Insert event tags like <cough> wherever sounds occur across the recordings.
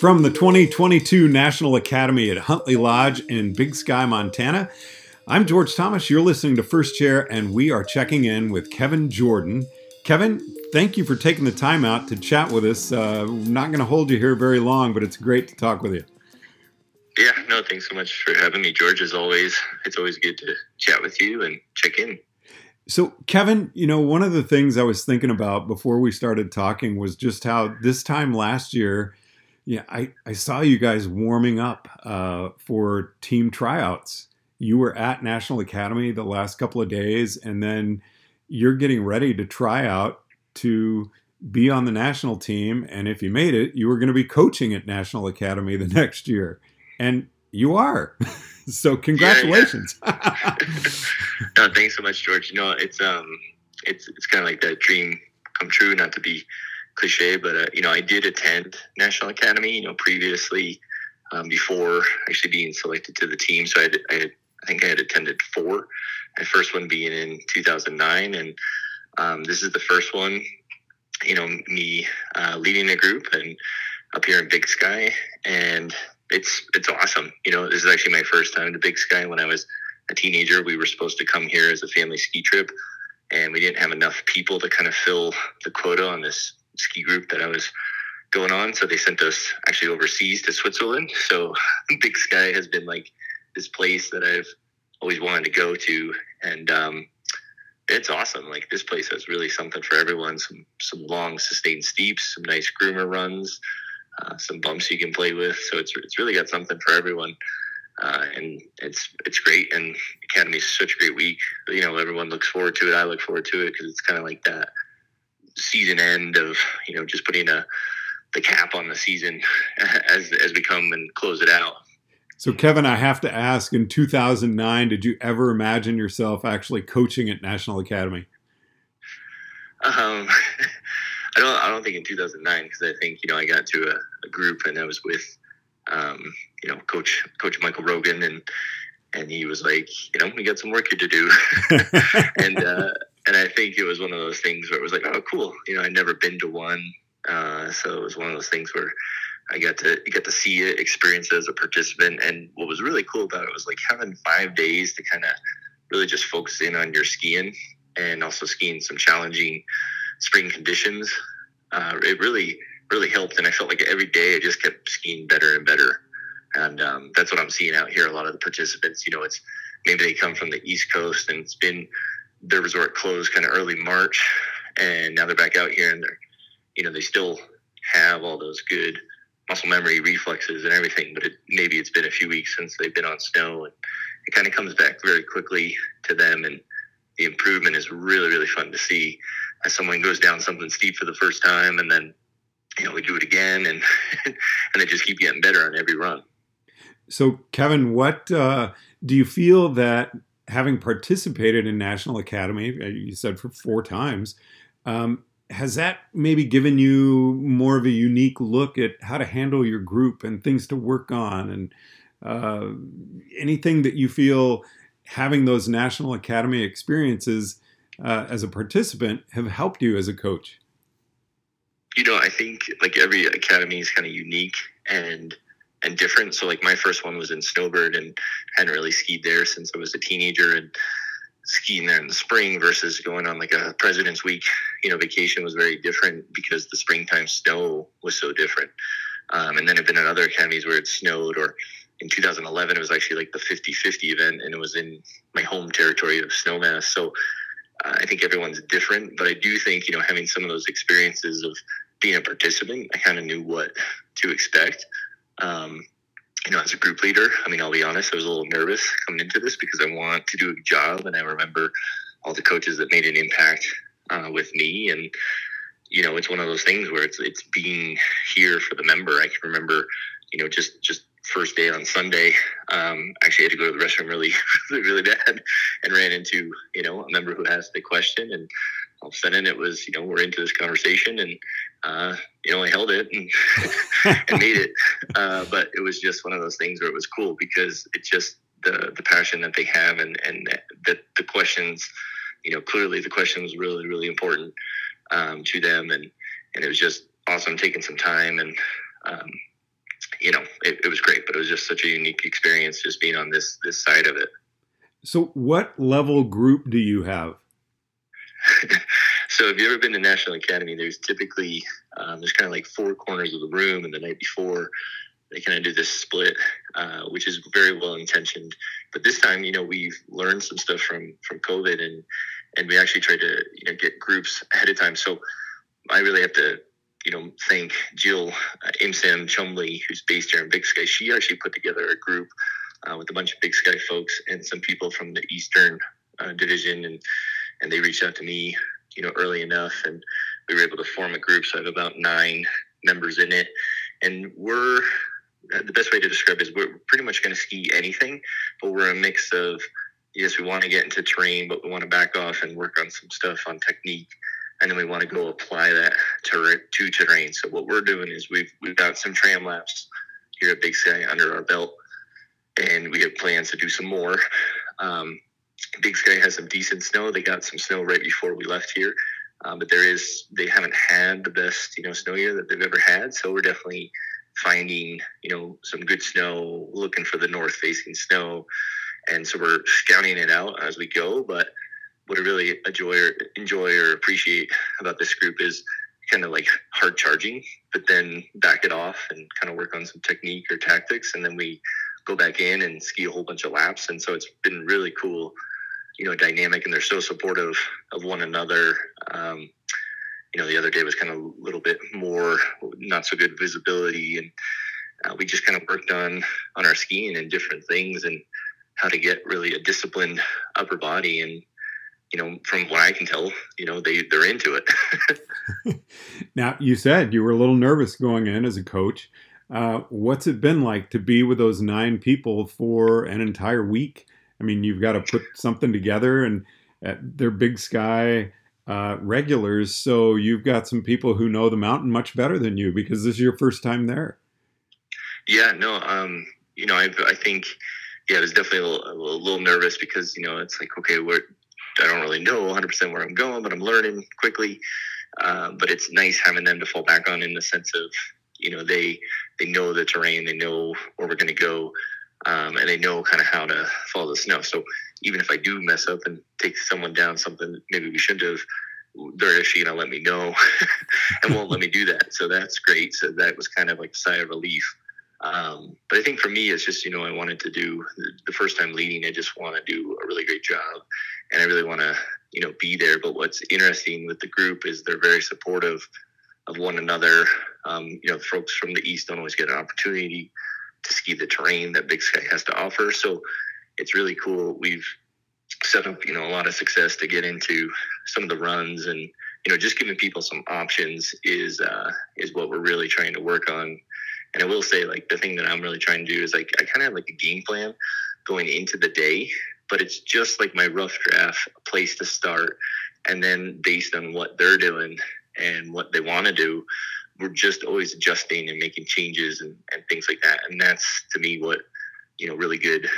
From the 2022 National Academy at Huntley Lodge in Big Sky, Montana, I'm George Thomas. You're listening to First Chair, and we are checking in with Kevin Jordan. Kevin, thank you for taking the time out to chat with us. Uh, not going to hold you here very long, but it's great to talk with you. Yeah, no, thanks so much for having me, George. As always, it's always good to chat with you and check in. So, Kevin, you know, one of the things I was thinking about before we started talking was just how this time last year, yeah, I, I saw you guys warming up uh, for team tryouts. You were at National Academy the last couple of days, and then you're getting ready to try out to be on the national team. And if you made it, you were going to be coaching at National Academy the <laughs> next year. And you are. <laughs> so congratulations. Yeah, yeah. <laughs> no, thanks so much, George. You know, it's um, it's it's kind of like that dream come true. Not to be cliche, but uh, you know, I did attend National Academy. You know, previously um, before actually being selected to the team. So I, had, I, had, I think I had attended four. My first one being in 2009, and um, this is the first one. You know, me uh, leading a group and up here in Big Sky, and it's it's awesome. You know, this is actually my first time to Big Sky. When I was a teenager, we were supposed to come here as a family ski trip, and we didn't have enough people to kind of fill the quota on this ski group that I was going on. So they sent us actually overseas to Switzerland. So <laughs> Big Sky has been like this place that I've always wanted to go to, and um, it's awesome. Like this place has really something for everyone. Some some long sustained steeps, some nice groomer runs, uh, some bumps you can play with. So it's it's really got something for everyone. Uh, and it's it's great. And Academy is such a great week. You know, everyone looks forward to it. I look forward to it because it's kind of like that season end of you know just putting a the cap on the season <laughs> as as we come and close it out. So Kevin, I have to ask: In 2009, did you ever imagine yourself actually coaching at National Academy? Um, <laughs> I don't. I don't think in 2009 because I think you know I got to a, a group and I was with um, you know Coach Coach Michael Rogan and and he was like, you know, we got some work here to do, <laughs> and uh, and I think it was one of those things where it was like, oh, cool. You know, I'd never been to one, uh, so it was one of those things where I got to get to see it, experience it as a participant. And what was really cool about it was like having five days to kind of really just focus in on your skiing and also skiing some challenging spring conditions. Uh, it really, really helped. And I felt like every day I just kept skiing better and better. And um, that's what I'm seeing out here. A lot of the participants, you know, it's maybe they come from the East Coast and it's been their resort closed kind of early March, and now they're back out here and they're, you know, they still have all those good muscle memory reflexes and everything, but it, maybe it's been a few weeks since they've been on snow, and it kind of comes back very quickly to them, and the improvement is really really fun to see as someone goes down something steep for the first time, and then you know we do it again, and <laughs> and they just keep getting better on every run. So, Kevin, what uh, do you feel that having participated in National Academy, uh, you said for four times, um, has that maybe given you more of a unique look at how to handle your group and things to work on and uh, anything that you feel having those National Academy experiences uh, as a participant have helped you as a coach? You know, I think like every academy is kind of unique and and different. So like my first one was in Snowbird and hadn't really skied there since I was a teenager and skiing there in the spring versus going on like a President's Week, you know, vacation was very different because the springtime snow was so different. Um, and then I've been at other academies where it snowed or in 2011 it was actually like the 50-50 event and it was in my home territory of snowmass so uh, i think everyone's different but i do think you know having some of those experiences of being a participant i kind of knew what to expect um, you know, as a group leader, I mean, I'll be honest, I was a little nervous coming into this because I want to do a job, and I remember all the coaches that made an impact uh, with me, and you know, it's one of those things where it's it's being here for the member. I can remember, you know, just just first day on Sunday, um, actually had to go to the restroom really, <laughs> really, really bad, and ran into you know a member who asked the question, and all of a sudden it was you know we're into this conversation, and uh, you know, I held it and, <laughs> and made it. Uh, but it was just one of those things where it was cool because it's just the the passion that they have and and that the questions, you know, clearly the question was really really important um, to them and and it was just awesome taking some time and um, you know, it, it was great, but it was just such a unique experience just being on this this side of it. So, what level group do you have? <laughs> so, if you've ever been to National Academy, there's typically um, there's kind of like four corners of the room, and the night before they kind of do this split, uh, which is very well intentioned. But this time, you know, we've learned some stuff from from COVID, and and we actually tried to you know get groups ahead of time. So, I really have to you know, thank Jill uh, Imsam Chumley, who's based here in Big Sky. She actually put together a group uh, with a bunch of Big Sky folks and some people from the Eastern uh, Division, and and they reached out to me, you know, early enough, and we were able to form a group. So I have about nine members in it, and we're uh, the best way to describe is we're pretty much going to ski anything, but we're a mix of yes, we want to get into terrain, but we want to back off and work on some stuff on technique and then we want to go apply that to, to terrain. So what we're doing is we've we've got some tram laps here at Big Sky under our belt, and we have plans to do some more. Um, Big Sky has some decent snow. They got some snow right before we left here, um, but there is they haven't had the best you know snow year that they've ever had. So we're definitely finding you know some good snow, looking for the north facing snow, and so we're scouting it out as we go, but what I really enjoy or enjoy or appreciate about this group is kind of like hard charging, but then back it off and kind of work on some technique or tactics, and then we go back in and ski a whole bunch of laps. And so it's been really cool, you know, dynamic, and they're so supportive of one another. Um, you know, the other day was kind of a little bit more not so good visibility, and uh, we just kind of worked on on our skiing and different things and how to get really a disciplined upper body and you know, from what I can tell, you know, they they're into it. <laughs> now, you said you were a little nervous going in as a coach. Uh, what's it been like to be with those nine people for an entire week? I mean, you've got to put something together, and uh, they're big sky uh, regulars, so you've got some people who know the mountain much better than you because this is your first time there. Yeah, no, um, you know, I, I think, yeah, I was definitely a little, a little nervous because you know it's like, okay, I don't really know 100% where I'm going, but I'm learning quickly. Uh, but it's nice having them to fall back on in the sense of, you know, they they know the terrain, they know where we're going to go, um, and they know kind of how to follow the snow. So even if I do mess up and take someone down something maybe we shouldn't have, they're actually going to let me know <laughs> and won't let me do that. So that's great. So that was kind of like a sigh of relief. Um, but I think for me, it's just, you know, I wanted to do the first time leading, I just want to do a really great job and I really want to, you know, be there. But what's interesting with the group is they're very supportive of one another. Um, you know, folks from the East don't always get an opportunity to ski the terrain that Big Sky has to offer. So it's really cool. We've set up, you know, a lot of success to get into some of the runs and, you know, just giving people some options is, uh, is what we're really trying to work on and I will say, like, the thing that I'm really trying to do is like, I kind of have like a game plan going into the day, but it's just like my rough draft, a place to start. And then based on what they're doing and what they want to do, we're just always adjusting and making changes and, and things like that. And that's to me what, you know, really good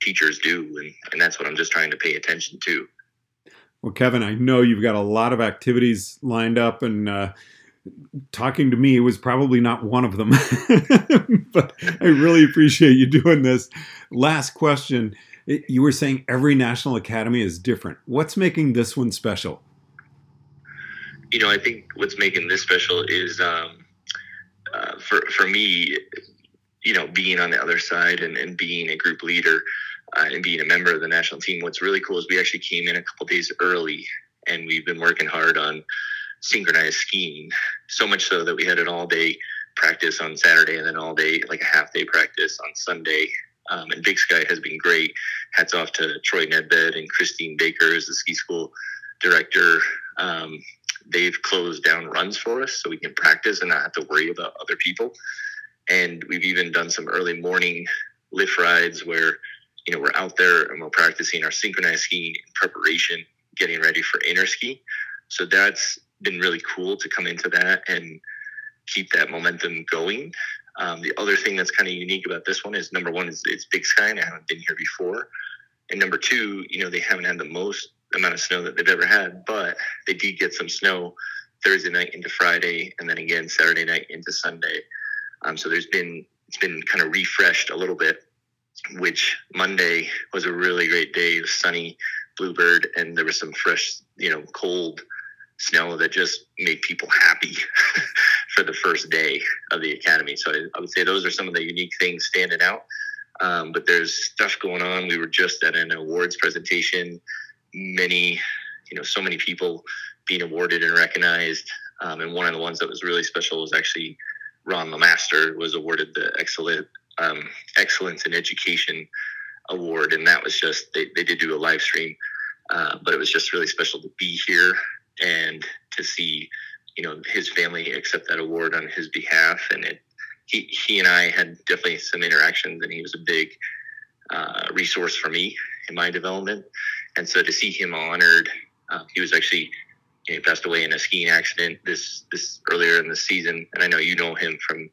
teachers do. And, and that's what I'm just trying to pay attention to. Well, Kevin, I know you've got a lot of activities lined up and, uh, talking to me was probably not one of them. <laughs> but I really appreciate you doing this. Last question. You were saying every National Academy is different. What's making this one special? You know, I think what's making this special is um, uh, for, for me, you know, being on the other side and, and being a group leader uh, and being a member of the national team. What's really cool is we actually came in a couple days early and we've been working hard on synchronized skiing. So much so that we had an all day practice on Saturday and then all day, like a half day practice on Sunday. Um, and Big Sky has been great. Hats off to Troy Nedved and Christine Baker as the ski school director. Um, they've closed down runs for us so we can practice and not have to worry about other people. And we've even done some early morning lift rides where, you know, we're out there and we're practicing our synchronized skiing in preparation, getting ready for Interski. So that's been really cool to come into that and keep that momentum going. Um, the other thing that's kind of unique about this one is number one is it's Big Sky and I haven't been here before, and number two, you know they haven't had the most amount of snow that they've ever had, but they did get some snow Thursday night into Friday, and then again Saturday night into Sunday. Um, so there's been it's been kind of refreshed a little bit. Which Monday was a really great day. Sunny, bluebird, and there was some fresh, you know, cold snow that just made people happy <laughs> for the first day of the academy. So I, I, would say those are some of the unique things standing out. Um, but there's stuff going on. We were just at an awards presentation. Many, you know, so many people being awarded and recognized. Um, and one of the ones that was really special was actually Ron Lemaster was awarded the excellent um, excellence in education award, and that was just they, they did do a live stream, uh, but it was just really special to be here and to see you know his family accept that award on his behalf, and it he he and I had definitely some interactions, and he was a big uh, resource for me in my development, and so to see him honored, uh, he was actually he passed away in a skiing accident this this earlier in the season, and I know you know him from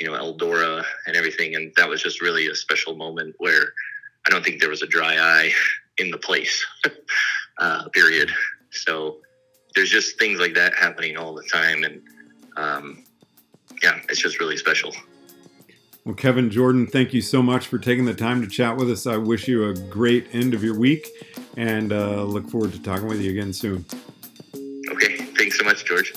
you know Eldora and everything, and that was just really a special moment where I don't think there was a dry eye <laughs> in the place. <laughs> uh, period. So there's just things like that happening all the time, and um, yeah, it's just really special. Well, Kevin Jordan, thank you so much for taking the time to chat with us. I wish you a great end of your week, and uh, look forward to talking with you again soon. Okay, thanks so much, George.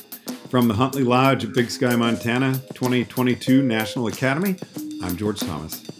From the Huntley Lodge at Big Sky, Montana, 2022 National Academy, I'm George Thomas.